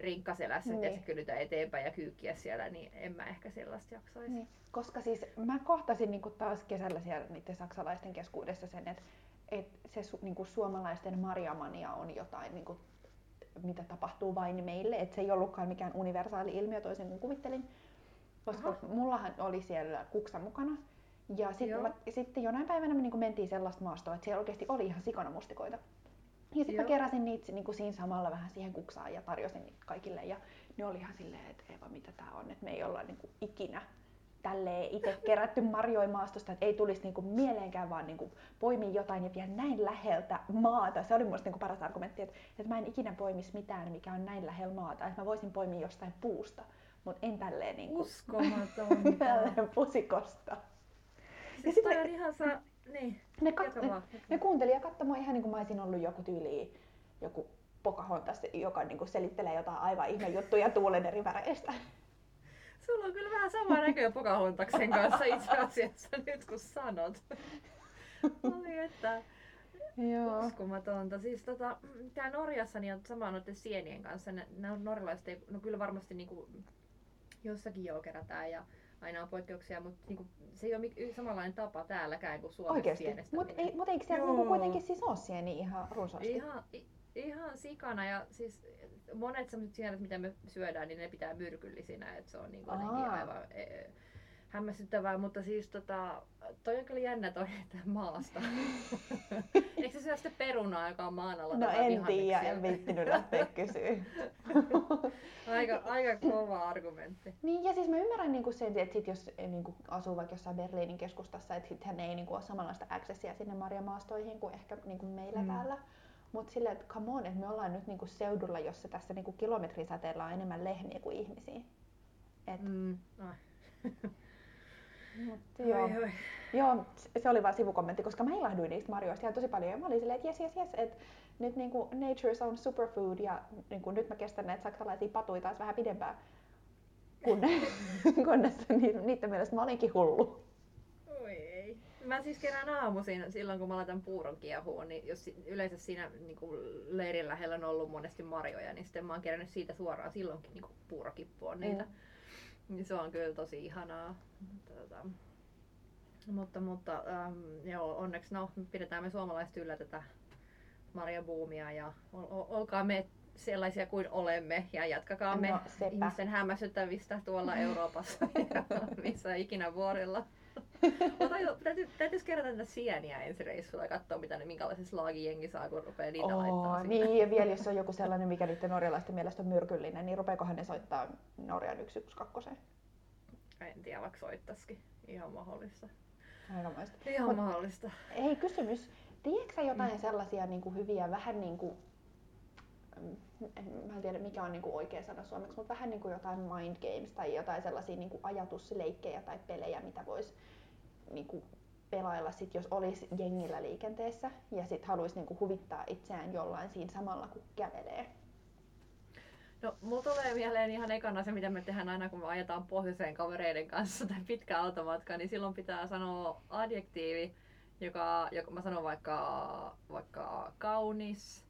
rinkkaselässä, niin. että kylytä eteenpäin ja kyykkiä siellä, niin en mä ehkä sellaista jaksaisi. Niin. Koska siis mä kohtasin niinku taas kesällä siellä niiden saksalaisten keskuudessa sen, että et se su, niinku suomalaisten marjamania on jotain, niinku, mitä tapahtuu vain meille, että se ei ollutkaan mikään universaali ilmiö toisin kuin kuvittelin. koska Aha. mullahan oli siellä kuksa mukana. Ja sitten mä, sitten jonain päivänä me niin mentiin sellaista maastoa, että siellä oikeasti oli ihan sikana mustikoita. Ja sitten mä keräsin niitä niin kuin siinä samalla vähän siihen kuksaan ja tarjosin niitä kaikille. Ja ne oli ihan silleen, että Eeva, mitä tää on, että me ei olla niin kuin ikinä tälleen itse kerätty marjoja maastosta, että ei tulisi niinku mieleenkään vaan niinku poimia jotain ja vielä näin läheltä maata. Se oli musta niinku paras argumentti, että, että mä en ikinä poimisi mitään, mikä on näin lähellä maata. Että mä voisin poimia jostain puusta, mutta en tälleen niinku *laughs* tälleen pusikosta. Siis sit toi me- on ihan sa... Niin. Ne, kat- ne, ne kuunteli ja katsoi mua ihan niin kuin mä olisin ollut joku tyyli, joku Pocahontas, joka niin kuin selittelee jotain aivan ihme juttuja tuulen eri väreistä. Sulla on kyllä vähän sama näkö Pocahontaksen kanssa itse asiassa nyt kun sanot. Oi että. Joo. Uskomatonta. Siis tota, tää Norjassa niin on sama noiden sienien kanssa. Ne, ne norjalaiset ei, no kyllä varmasti niinku jossakin joo kerätään ja aina on poikkeuksia, mutta niinku, se ei ole samanlainen tapa täälläkään kuin Suomessa Oikeesti. sienestäminen. Mutta ei, mut eikö siellä Joo. niinku kuitenkin siis ole sieni ihan runsaasti? Ihan, i- ihan sikana ja siis monet sellaiset sienet, mitä me syödään, niin ne pitää myrkyllisinä, että se on niin jotenkin Aa. aivan e, hämmästyttävää, mutta siis tota, toi on kyllä jännä toi että maasta. *laughs* Eikö se syö sitten perunaa, joka on maan alla? No en tiedä, en viittinyt lähteä kysyä. *laughs* aika, aika kova argumentti. Niin ja siis mä ymmärrän niinku sen, että sit jos eh, niinku asuu vaikka jossain Berliinin keskustassa, että sittenhän ei niinku ole samanlaista accessia sinne marjamaastoihin kuin ehkä niinku meillä Mm. täällä. Mutta silleen, että come on, että me ollaan nyt niinku seudulla, jossa tässä niinku kilometrisäteellä on enemmän lehmiä kuin ihmisiä. Et, Mm. *laughs* mut, joo. Oi, oi. Joo, se oli vain sivukommentti, koska mä ilahduin niistä marjoista ihan tosi paljon. Ja mä olin silleen, että jes, jes, jes, että nyt niinku nature's own superfood ja niinku nyt mä kestän näitä saksalaisia patuja taas vähän pidempään. Kun, kunnes ni- niiden mielestä mä olinkin hullu. Oi ei. Mä siis kerään aamuisin silloin, kun mä laitan puuron kiehuun, niin jos yleensä siinä niin kuin leirin lähellä on ollut monesti marjoja, niin sitten mä oon kerännyt siitä suoraan silloinkin niin puurokippuun niitä. Niin se on kyllä tosi ihanaa. Tota, mutta, mutta ähm, joo, onneksi no, pidetään me suomalaiset yllä tätä marjabuumia ja ol, ol, olkaa me sellaisia kuin olemme ja jatkakaa me No, sepä. ihmisten hämmästyttävistä tuolla Euroopassa ja *laughs* missä ikinä vuorilla. Täytyy, täytyisi kerätä näitä sieniä ensi reissulla ja katsoa, mitä ne, minkälaisessa laagijengi saa, kun rupeaa niitä laittaa sinne. niin, ja vielä jos on joku sellainen, mikä niiden norjalaisten mielestä on myrkyllinen, niin rupeakohan ne soittaa Norjan 112. En tiedä, vaikka soittaisikin. Ihan mahdollista. Aikamoista. Ihan Mut- mahdollista. Hei, kysymys. Tiedätkö jotain Mm. sellaisia niin kuin hyviä, vähän niin kuin, mä en tiedä mikä on niin kuin oikea sana suomeksi, mutta vähän niin kuin jotain mind games tai jotain sellaisia kuin ajatusleikkejä tai pelejä, mitä voisi kuin pelailla sit, jos olisi jengillä liikenteessä ja sitten haluaisi kuin huvittaa itseään jollain siinä samalla kun kävelee. No, mulla tulee mieleen ihan ekana se, mitä me tehdään aina, kun me ajetaan pohjoiseen kavereiden kanssa tai pitkä automatka, niin silloin pitää sanoa adjektiivi, joka, joka mä sanon vaikka, vaikka kaunis,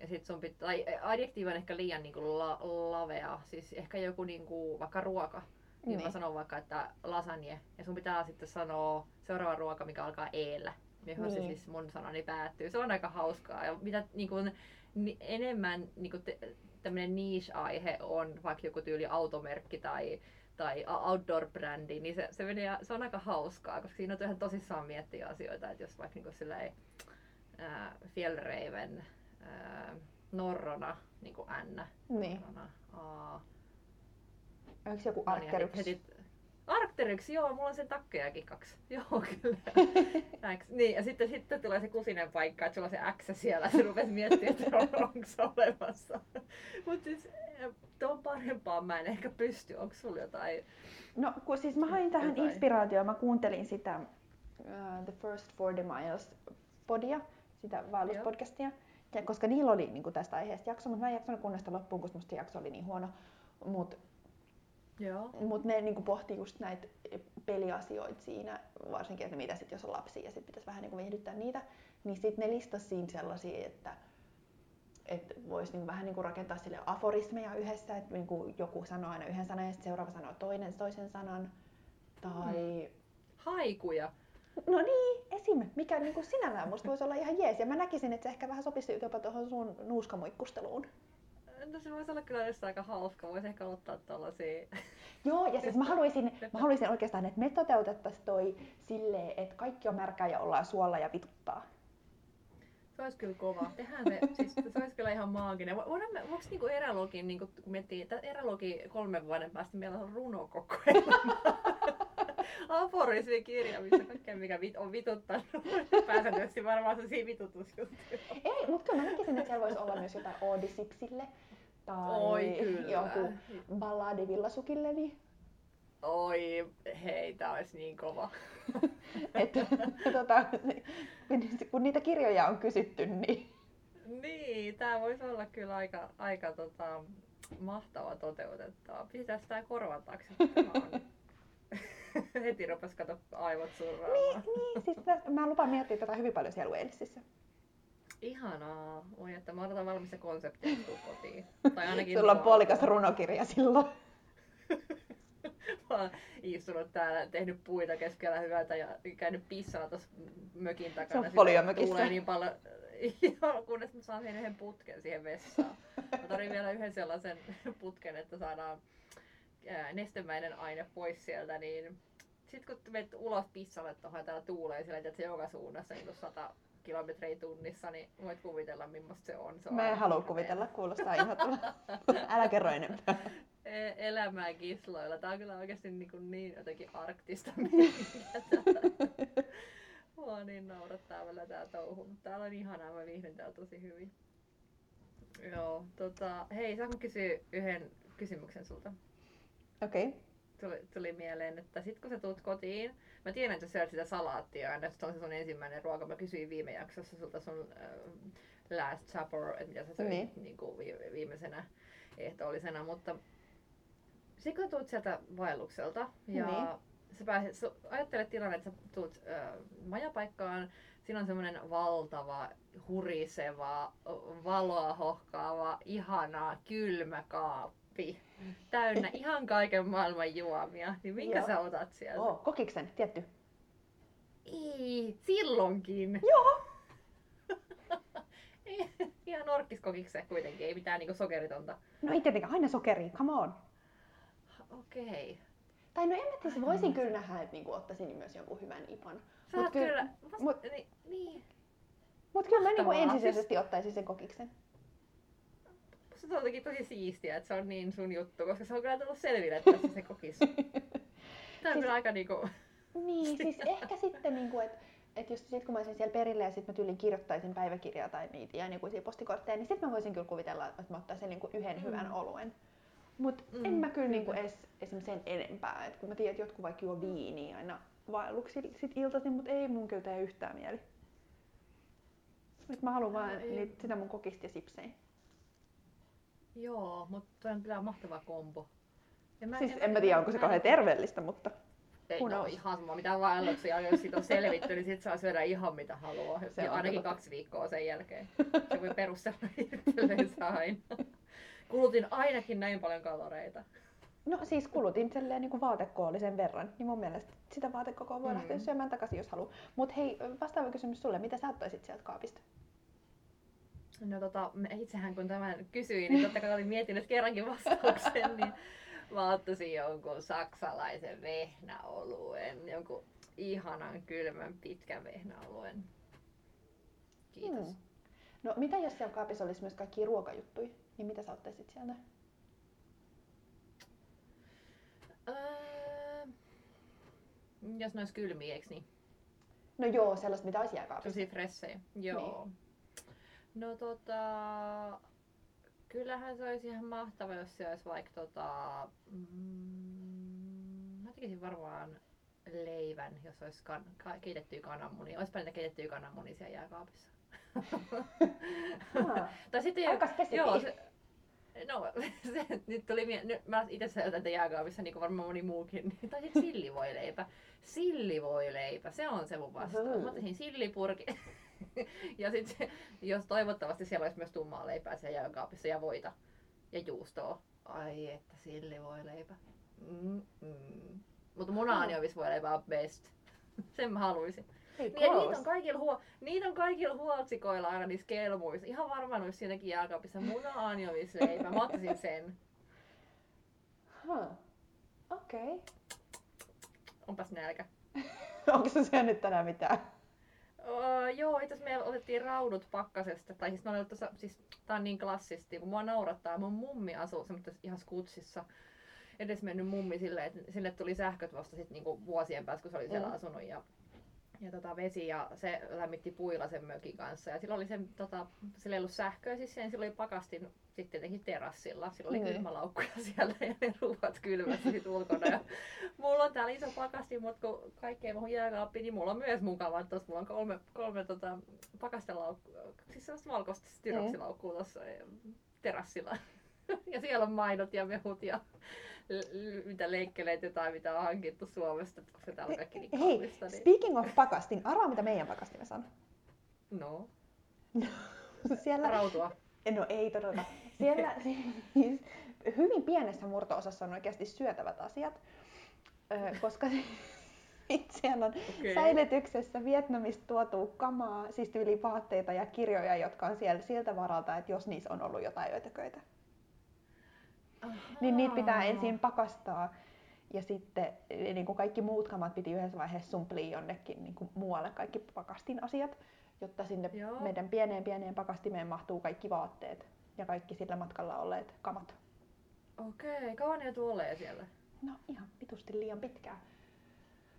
ja sit sun pitää, tai adjektiivi on ehkä liian niin la, lavea, siis ehkä joku niin kuin, vaikka ruoka, niin, niin. mä sanon vaikka, että lasagne, ja sun pitää sitten sanoa seuraava ruoka, mikä alkaa eellä, johon niin. se siis mun sanani päättyy. Se on aika hauskaa, ja mitä niin kuin, ni, enemmän niin kuin te, tämmöinen niche-aihe on vaikka joku tyyli automerkki tai, tai outdoor-brändi, niin se, se, menee, se on aika hauskaa, koska siinä on ihan tosissaan miettiä asioita, että jos vaikka niin silleen, ää, Fjällräven ää, Norrona, niin kuin N, Niin. Norrona, A, Onko joku Arcteryx? heti, Arcteryx, joo, mulla on sen takkejakin kaksi. *laughs* Joo, kyllä. *laughs* X. Niin, ja sitten, sitten tulee se kusinen paikka, että sulla on se X siellä, se rupesi miettimään, että on, onko se olemassa. *laughs* Mutta siis eh, tuon parempaan mä en ehkä pysty. Onko sulla jotain? No, kun siis mä hain tähän Jotain. inspiraatioon, mä kuuntelin sitä uh, The First 40 Miles podia, sitä vaelluspodcastia, ja koska niillä oli niin tästä aiheesta jakso, mutta mä en jaksanut kuunnella sitä loppuun, koska musta jakso oli niin huono. Mutta mut ne niin pohti just näitä peliasioita siinä, varsinkin, että mitä sit jos on lapsia ja sit pitäisi vähän niin viihdyttää niitä, niin sitten ne listasi siinä sellaisia, että että voisi niin vähän niin kuin rakentaa sille aforismeja yhdessä, että niin kuin joku sanoo aina yhden sanan ja sitten seuraava sanoo toinen toisen sanan. Tai Haikuja. No niin, esim. Mikä niin kuin sinällään musta voisi olla ihan jees. Ja mä näkisin, että se ehkä vähän sopisi jopa tuohon sun nuuskamuikkusteluun. No se voisi olla kyllä jostain aika hauska. Voisi ehkä ottaa tällaisia... Joo, ja siis mä haluaisin, mä haluaisin oikeastaan, että me toteutettaisiin toi silleen, että kaikki on märkää ja ollaan suolla ja vituttaa. Se olisi kyllä kova. Tehdään se, siis se olisi kyllä ihan maaginen. Voidaan me, voiko niinku erälogin, niinku, kun miettii, että erälogi kolmen vuoden päästä meillä on runokokoelma. *laughs* Aforismi-kirja, missä kaikkea mikä vit, on vituttanut. *laughs* Pääsääntöisesti varmaan sellaisia vitutusjuttuja. Ei, mutta kyllä mä näkisin, että siellä voisi olla myös jotain Oodisipsille tai Oi, kyllä. joku balladi Villasukilleni. Oi, hei, tää olisi niin kova. *laughs* että, tota, kun niitä kirjoja on kysytty, niin... Niin, tää voisi olla kyllä aika, aika tota, mahtava toteutettava. Pistetään sitä tämä on *laughs* heti rupes kato aivot surraamaan. Niin, niin siis mä lupaan miettiä tätä hyvin paljon siellä Walesissa. Ihanaa. Oi, että mä odotan valmista konseptia kotiin. Tai *laughs* ainakin Sulla on puolikas runokirja silloin. *laughs* mä oon istunut täällä, tehnyt puita keskellä hyvältä ja käynyt pissalla tuossa mökin takana. Se on poliomökissä. Tulee niin paljon, Joo, kunnes mä saan yhden putken siihen vessaan. Mä tarvitsen vielä yhden sellaisen putken, että saadaan nestemäinen aine pois sieltä, niin sitten kun menet ulos pissalle tuohon täällä tuulee sillä, että se joka suunnassa niin 100 kilometriä tunnissa, niin voit kuvitella millaista se on. Se on Mä en halua kuvitella, kuulostaa inhottavalta. *laughs* Älä kerro enempää. E- elämää kisloilla. Tää on kyllä oikeasti niin, kuin niin jotenkin arktista *laughs* Mua niin naurattaa välillä tää touhu, mutta täällä on ihanaa, mä viihdyn täällä tosi hyvin. Joo, tota, hei, saanko kysyä yhden kysymyksen sulta? Okei. Okay. Tuli, tuli mieleen, että sit kun sä tulet kotiin, mä tiedän, että sä syöt sitä salaattia, ja se on se sun ensimmäinen ruoka. Mä kysyin viime jaksossa sulta sun äh, last supper, että mitä sä söit niin. Niin kuin viimeisenä ehtoollisena, mutta sitten kun tulet sieltä vaellukselta ja niin. sä, pääset, sä ajattelet tilanne, että sä tulet äh, majapaikkaan, siinä on semmoinen valtava, huriseva, valoa hohkaava, ihana, kylmä kaappi. Täynnä *laughs* ihan kaiken maailman juomia. Niin minkä Joo. sä otat sieltä? Oh, kokiksen, tietty. Ei, silloinkin. Joo. *laughs* ihan orkkiskokikse kuitenkin, ei mitään niinku sokeritonta. No ei tietenkään, aina sokeri, come on. Okei. Okay. Tai no en mä tiedä, voisin kyllä nähdä, että niinku ottaisin myös jonkun hyvän ipan. Sä mut kyllä, kyllä vasta, mut, niin, niin. Mut kyllä mä niinku ensisijaisesti ottaisin sen kokiksen. Se on jotenkin tosi siistiä, että se on niin sun juttu, koska se on kyllä tullut selville tässä se kokis. *laughs* Tämä on siis, kyllä aika niinku... Niin, siis *laughs* ehkä sitten niinku, että et jos sit kun mä olisin siellä perille ja sitten mä tyyliin kirjoittaisin päiväkirjaa tai niitä ja niinku postikortteja, niin sitten mä voisin kyllä kuvitella, että mä ottaisin niinku yhden mm. hyvän oluen. Mutta mm, en mä kyllä niinku edes esimerkiksi sen enempää. Et kun mä tiedän, että jotkut vaikka juo viiniä aina vaelluksi sit iltaisin, mutta ei mun kyllä tee yhtään mieli. Et mä haluan vaan niitä, sitä mun kokista ja sipsejä. Joo, mutta on kyllä mahtava kombo. En mä, siis en, en mä tiedä, onko se kauhean terveellistä, mutta ei no, ihan sama, mitä vaelluksia, jos siitä on selvitty, niin sit saa syödä ihan mitä haluaa. Se ja ainakin kaksi viikkoa sen jälkeen. Se voi perustella itselleen aina. Kulutin ainakin näin paljon kaloreita. No siis kulutin silleen niin kuin vaatekoollisen verran, niin mun mielestä sitä vaatekokoa voi mm. lähteä syömään takaisin, jos haluaa. Mutta hei, vastaava kysymys sulle, mitä sä ottaisit sieltä kaapista? No tota, itsehän kun tämän kysyin, niin totta kai olin miettinyt kerrankin vastauksen, *laughs* niin mä ottaisin jonkun saksalaisen vehnäoluen, jonkun ihanan kylmän pitkän vehnäoluen. Kiitos. Hmm. No mitä jos siellä kaapissa olisi myös kaikki ruokajuttuja, niin mitä sä ottaisit sieltä? Öö, jos ne olisi kylmiä, eikö niin? No joo, sellaista mitä olisi jääkaapissa. Tosi fressejä, joo. Niin. No tota, kyllähän se olisi ihan mahtava, jos se olisi vaikka tota, mm, mä tekisin varmaan leivän, jos olisi kan, ka, keitettyä kananmunia. Olisipa niitä keitettyä kananmunia siellä jääkaapissa. Ah, *laughs* tai sitten, aika joo, se, No, *laughs* se, nyt tuli mie- nyt mä itse säilytän tätä jääkaapissa, niin kuin varmaan moni muukin. *laughs* tai sitten sillivoileipä. Sillivoileipä, se on se mun vastaus. Mä ottaisin sillipurki. Ja sitten jos toivottavasti siellä olisi myös tummaa leipää siellä jääkaapissa ja voita ja juustoa. Ai että sillivoileipä. Mm-mm. Mutta munaanjovisvoileipä on best. *laughs* Sen mä haluaisin. Niin, niitä on kaikilla, huo, niitä on kaikilla huoltsikoilla aina niissä kelmuissa. Ihan varmaan olisi siinäkin jääkaapissa muna-anjovisleipä. Mä ottaisin sen. Huh. Okei. Okay. Onpas nälkä. *laughs* Onko se syönyt tänään mitään? Öö, joo, itse asiassa meillä otettiin raudut pakkasesta. Tai siis, ne oli tuossa, siis tää on niin klassisti, kun mua naurattaa. Mun mummi asuu semmoisessa ihan skutsissa. Edes mennyt mummi silleen, että sille tuli sähköt vasta sit niinku vuosien päästä, kun se oli siellä Mm. asunut. Ja, ja tota, vesi ja se lämmitti puilla sen mökin kanssa. Ja sillä oli se, tota, sillä ei ollut sähköä siis sen, sillä oli pakastin sitten tietenkin terassilla. Sillä oli Niin. kylmälaukkuja *laughs* siellä ja ne ruuat kylmässä sit ulkona. Ja mulla on täällä iso pakastin, mutta kun kaikki ei mahu jääkaappiin, niin mulla on myös mukava. Tuossa mulla on kolme, kolme tota, pakastelaukkua, siis sellaista valkoista styroksilaukkua tuossa terassilla. Ja siellä on maidot ja mehut ja mitä leikkeleitä jotain, mitä on hankittu Suomesta, koska täällä on kaikki niin Hei, kallista. Niin... speaking of pakastin, arvaa mitä meidän pakastimessa on. No, *laughs* Siellä, rautua. no ei todella. Siellä *laughs* siis hyvin pienessä murto-osassa on oikeasti syötävät asiat, koska *laughs* siellä on Okei. säilytyksessä Vietnamista tuotu kamaa, siis tyyli vaatteita ja kirjoja, jotka on siellä siltä varalta, että jos niissä on ollut jotain ötököitä. Niin niitä pitää ensin pakastaa ja sitten niin kuin kaikki muut kamat piti yhdessä vaiheessa sumplia jonnekin niin kuin muualle kaikki pakastin asiat, jotta sinne Joo. meidän pieneen pieneen pakastimeen mahtuu kaikki vaatteet ja kaikki sillä matkalla olleet kamat. Okei, kauan ne tulee siellä? No ihan vitusti liian pitkään.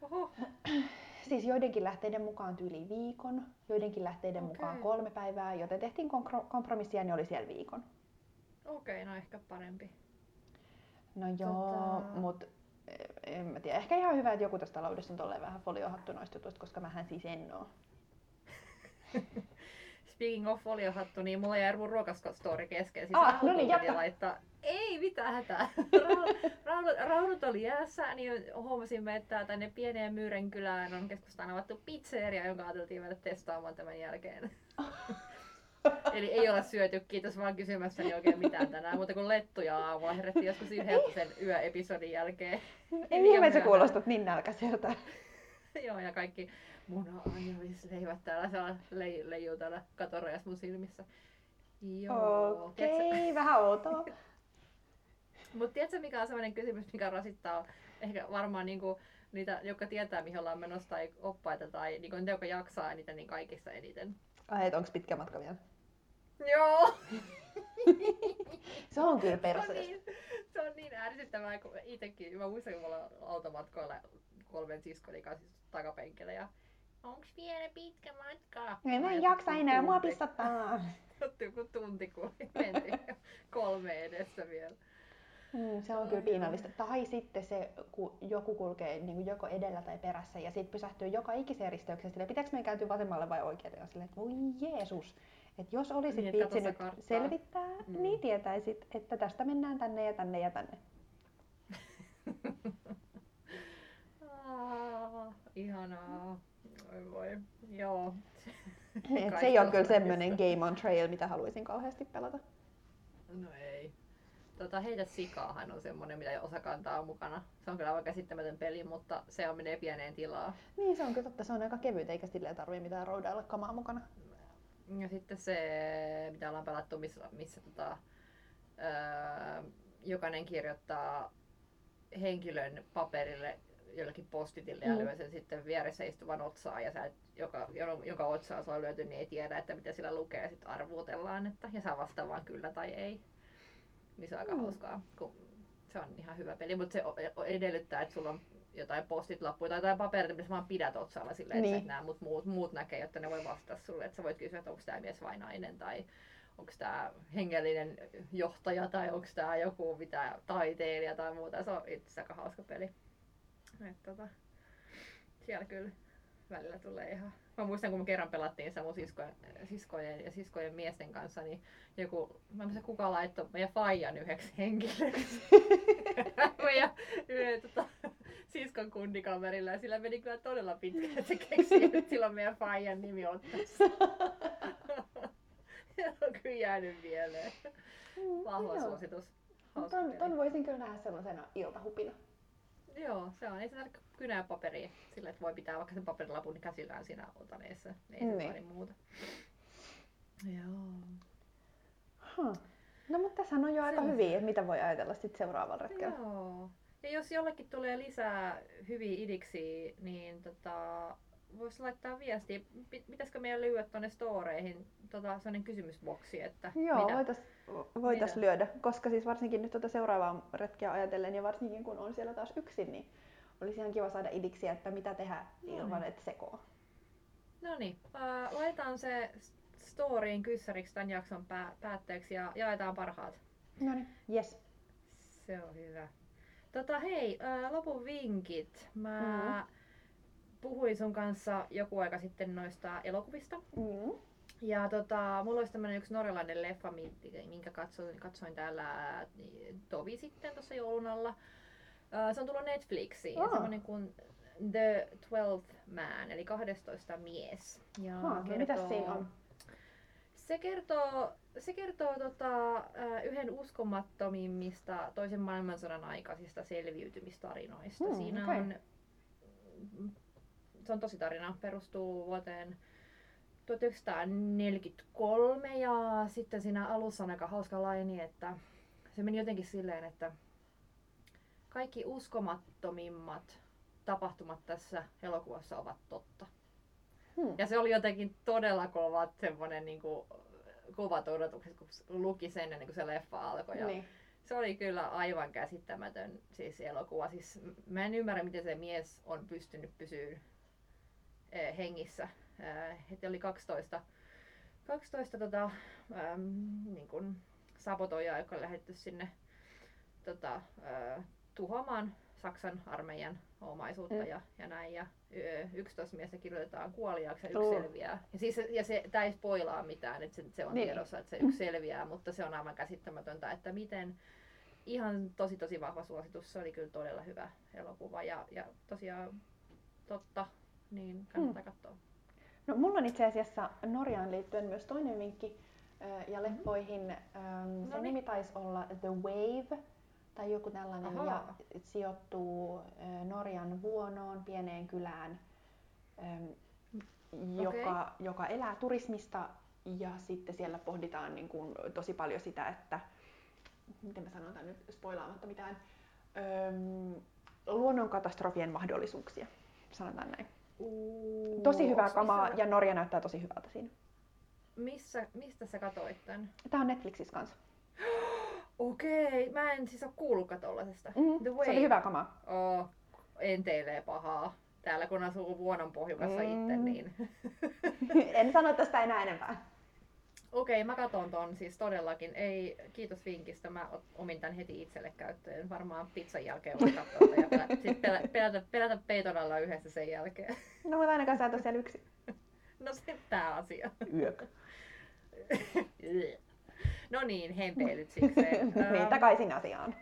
Oho, *clears throat* Siis joidenkin lähteiden mukaan tyyli viikon, joidenkin lähteiden Okei. mukaan kolme päivää, joten tehtiin kompromissia ne oli siellä viikon. okei, no ehkä parempi. No joo, Tota- mut eh, en mä tiedä. Ehkä ihan hyvä, että joku tästä taloudesta on tolleen vähän foliohattu noista jutuista, koska mähän siis en oo. *laughs* Speaking of foliohattu, niin mulla jäi mun ruokastori kesken. Siis Ah, no niin, jatka. laittaa. Ei mitään hätää. Ra- Raudut, raudut oli jäässä, niin huomasimme, että tänne pieneen Myyrenkylään on keskustaan avattu pizzeria, jonka ajateltiin mennä testaamaan tämän jälkeen. *laughs* Eli ei ole syöty, kiitos vaan kysymässäni oikein mitään tänään, mutta kun lettuja aamulla herättiin joskus yhdeltä sen yöepisodin jälkeen. Ei liian ihme, sä myöhään. kuulostat niin nälkäiseltä. *laughs* Joo, ja kaikki muna-anjovisleivät täällä saa le- leijuu täällä katorajassa mun silmissä. Joo. Okei, vähän outoa. *laughs* Mutta tiedätkö mikä on sellainen kysymys, mikä rasittaa ehkä varmaan niinku niitä, jotka tietää mihin ollaan menossa tai oppaita tai niinku niitä, jotka jaksaa eniten, niin kaikista eniten. Ai, et onks pitkä matka vielä? Joo! *laughs* Se on kyllä Se perseestä. niin, se on niin ärsyttävää, kun itsekin, mä muistan kun mulla on automatkoilla kolmen siskoni kanssa takapenkillä ja onks vielä pitkä matka? En mä Ja jaksa enää, mua tunti. pissattaa. *laughs* Otti joku tunti, kun mentiin *laughs* kolme edessä vielä. Mm, se on kyllä piinallista. Tai sitten se, kun joku kulkee niin kuin joko edellä tai perässä ja sitten pysähtyy joka ikiseen risteykseen silleen, pitääkö meidän kääntyä vasemmalle vai oikealle? Ja silleen, että voi Jeesus. Että jos olisit Niin, viitsinyt selvittää, Mm. niin tietäisit, että tästä mennään tänne ja tänne ja tänne. Aa, *laughs* ihanaa. Oi voi. Joo. *laughs* Et se ei ole kyllä semmoinen game on trail, mitä haluaisin kauheasti pelata. No ei. Tota, heitä sikaahan on semmonen, mitä osa kantaa mukana. Se on kyllä aivan käsittämätön peli, mutta se on menee pieneen tilaa. Niin se on kyllä totta, se on aika kevyt eikä silleen tarvii mitään roudailla kamaa mukana. Ja sitten se, mitä ollaan pelattu, missä, missä tota, öö, jokainen kirjoittaa henkilön paperille jollekin postitille ja Mm. lyö sen sitten vieressä istuvan otsaan ja sä et, joka, jonka- otsaan se on lyöty, niin ei tiedä, että mitä sillä lukee ja sitten arvuutellaan, että ja saa vastaan vaan kyllä tai ei. Niin se on aika Mm. hauskaa, kun se on ihan hyvä peli, mutta se edellyttää, että sulla on jotain postit-lappuja tai jotain papereita, missä vaan pidät otsalla silleen, että Niin. niin. nämä mut, muut, muut näkee, jotta ne voi vastata sulle. Että sä voit kysyä, että onko tämä mies vai nainen tai onko tämä hengellinen johtaja tai onko tämä joku mitä taiteilija tai muuta. Se on itse asiassa aika hauska peli. Et, tota, siellä kyllä välillä tulee ihan... Mä muistan, kun me kerran pelattiin mun siskojen, siskojen ja siskojen miesten kanssa, niin joku, mä en muista kuka laittoi meidän faijan yhdeksi henkilöksi. *laughs* meidän yhden tota, siskon kundikaverilla ja sillä meni kyllä todella pitkään, että se keksi, että sillä on meidän faijan nimi ottaessa. *laughs* on kyllä jäänyt mieleen. Vahva Joo. suositus. Hauska Ton, ton voisin kyllä nähdä sellaisena iltahupina. Joo, se on. Ei se tarvitse kynää paperia sillä, että voi pitää vaikka sen paperilapun käsillään siinä otaneessa. Ei se Niin. muuta. Joo. Huh. No mutta tässä on jo aika hyviä, että mitä voi ajatella sitten seuraavalla retkellä. Joo. Ja jos jollekin tulee lisää hyviä idiksi, niin tota, voisi laittaa viestiä. Pi- Pitäisikö meidän lyödä tuonne storeihin tota, sellainen kysymysboksi, että Joo, mitä? voitais, lyödä, koska siis varsinkin nyt tuota seuraavaa retkeä ajatellen ja varsinkin kun on siellä taas yksin, niin olisi ihan kiva saada idiksiä, että mitä tehdä No ilman, niin. että sekoo. No niin, äh, laitetaan se storyin kyssäriksi tämän jakson pää- päätteeksi ja jaetaan parhaat. No niin, yes. Se on hyvä. Tota hei, ää, lopun vinkit. Mä Mhm. puhuin sun kanssa joku aika sitten noista elokuvista. Mm. Ja tota, mulla olisi tämmönen yksi norjalainen leffa, mi- minkä katsoin, katsoin täällä niin, tovi sitten tuossa joulun alla. Se on tullut Netflixiin, Aa. semmonen kuin The Twelfth Man, eli 12 mies. Ja Ha, no mitäs siinä on? Se kertoo, se kertoo tota, yhden uskomattomimmista toisen maailmansodan aikaisista selviytymistarinoista. Hmm, Siinä okei. on, se on tosi tarina, perustuu vuoteen 1943 ja sitten siinä alussa on aika hauska laini, että se meni jotenkin silleen, että kaikki uskomattomimmat tapahtumat tässä elokuvassa ovat totta. Hmm. Ja se oli jotenkin todella kova semmoinen niin kuin, kovat odotukset, kun luki sen ennen kuin se leffa alkoi. Ja Niin. Se oli kyllä aivan käsittämätön siis elokuva. Siis, mä en ymmärrä, miten se mies on pystynyt pysyä eh, hengissä. Eh, Heti oli 12, 12 tota, äm, niin kuin sabotoijaa, jotka on lähdetty sinne tota, äh, tuhoamaan Saksan armeijan omaisuutta Mm. ja, ja näin. Ja 11 miestä kirjoitetaan kuoliaaksi ja yksi Oo. selviää. Ja, siis, ja se, tämä ei spoilaa mitään, että se, se on Niin. tiedossa, että se yksi selviää, mutta se on aivan käsittämätöntä, että miten ihan tosi tosi vahva suositus. Se oli kyllä todella hyvä elokuva ja, ja tosiaan totta, niin kannattaa katsoa. No, mulla on itse asiassa Norjaan liittyen myös toinen vinkki ja leppoihin. Ähm, Se Mhm. Noniin. nimi taisi olla The Wave tai joku tällainen Ahaa. ja sijoittuu Norjan Vuonoon, pieneen kylään, joka, joka elää turismista ja sitten siellä pohditaan niin kuin tosi paljon sitä, että miten mä sanon tämän nyt spoilaamatta mitään, öm, luonnonkatastrofien mahdollisuuksia, sanotaan näin. Uu, Tosi hyvää kamaa missä- ja Norja näyttää tosi hyvältä siinä. Missä, mistä sä katoit tän? Tämä on Netflixissä kanssa. *gasps* Okei, mä en siis oo kuullutkaan tollasesta. Mm, The se oli hyvää kamaa. Oo, enteilee pahaa. Täällä kun asuu vuonon pohjukassa Mm. itse, niin... *laughs* en sano tästä enää enempää. Okei, mä katon ton siis todellakin. Ei, kiitos vinkistä. Mä omin tän heti itselle käyttöön. Varmaan pizzan jälkeen voi katsoa ja pelä, *laughs* sit pelä, pelätä, pelätä peiton alla yhdessä sen jälkeen. *laughs* No mutta ainakaan sä et ole siellä yksi No se pääasia. yök. No niin, hempeilyt sikseen. *laughs* niin, Ähm, takaisin asiaan.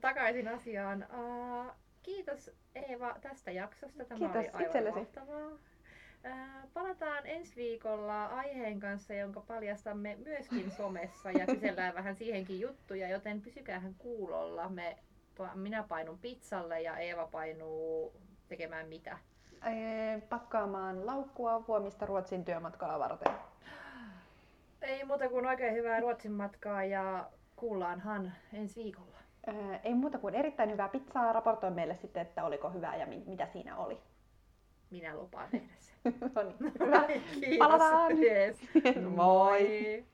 takaisin asiaan. Uh, kiitos Eeva tästä jaksosta. Tämä Kiitos oli aivan itsellesi. mahtavaa. Uh, palataan ensi viikolla aiheen kanssa, jonka paljastamme myöskin somessa ja kysellään *laughs* vähän siihenkin juttuja, joten pysykäähän kuulolla. Me, minä painun pizzalle ja Eeva painuu tekemään mitä? Ee, Pakkaamaan laukkua huomista Ruotsin työmatkaa varten. Ei muuta kuin oikein hyvää Ruotsin matkaa ja kuullaanhan ensi viikolla. Ää, Ei muuta kuin erittäin hyvää pizzaa. Raportoi meille sitten, että oliko hyvää ja mi- mitä siinä oli. Minä lupaan tehdä sen. *laughs* no niin, hyvä. *laughs* Kiitos. Palataan. Yes. *laughs* Moi.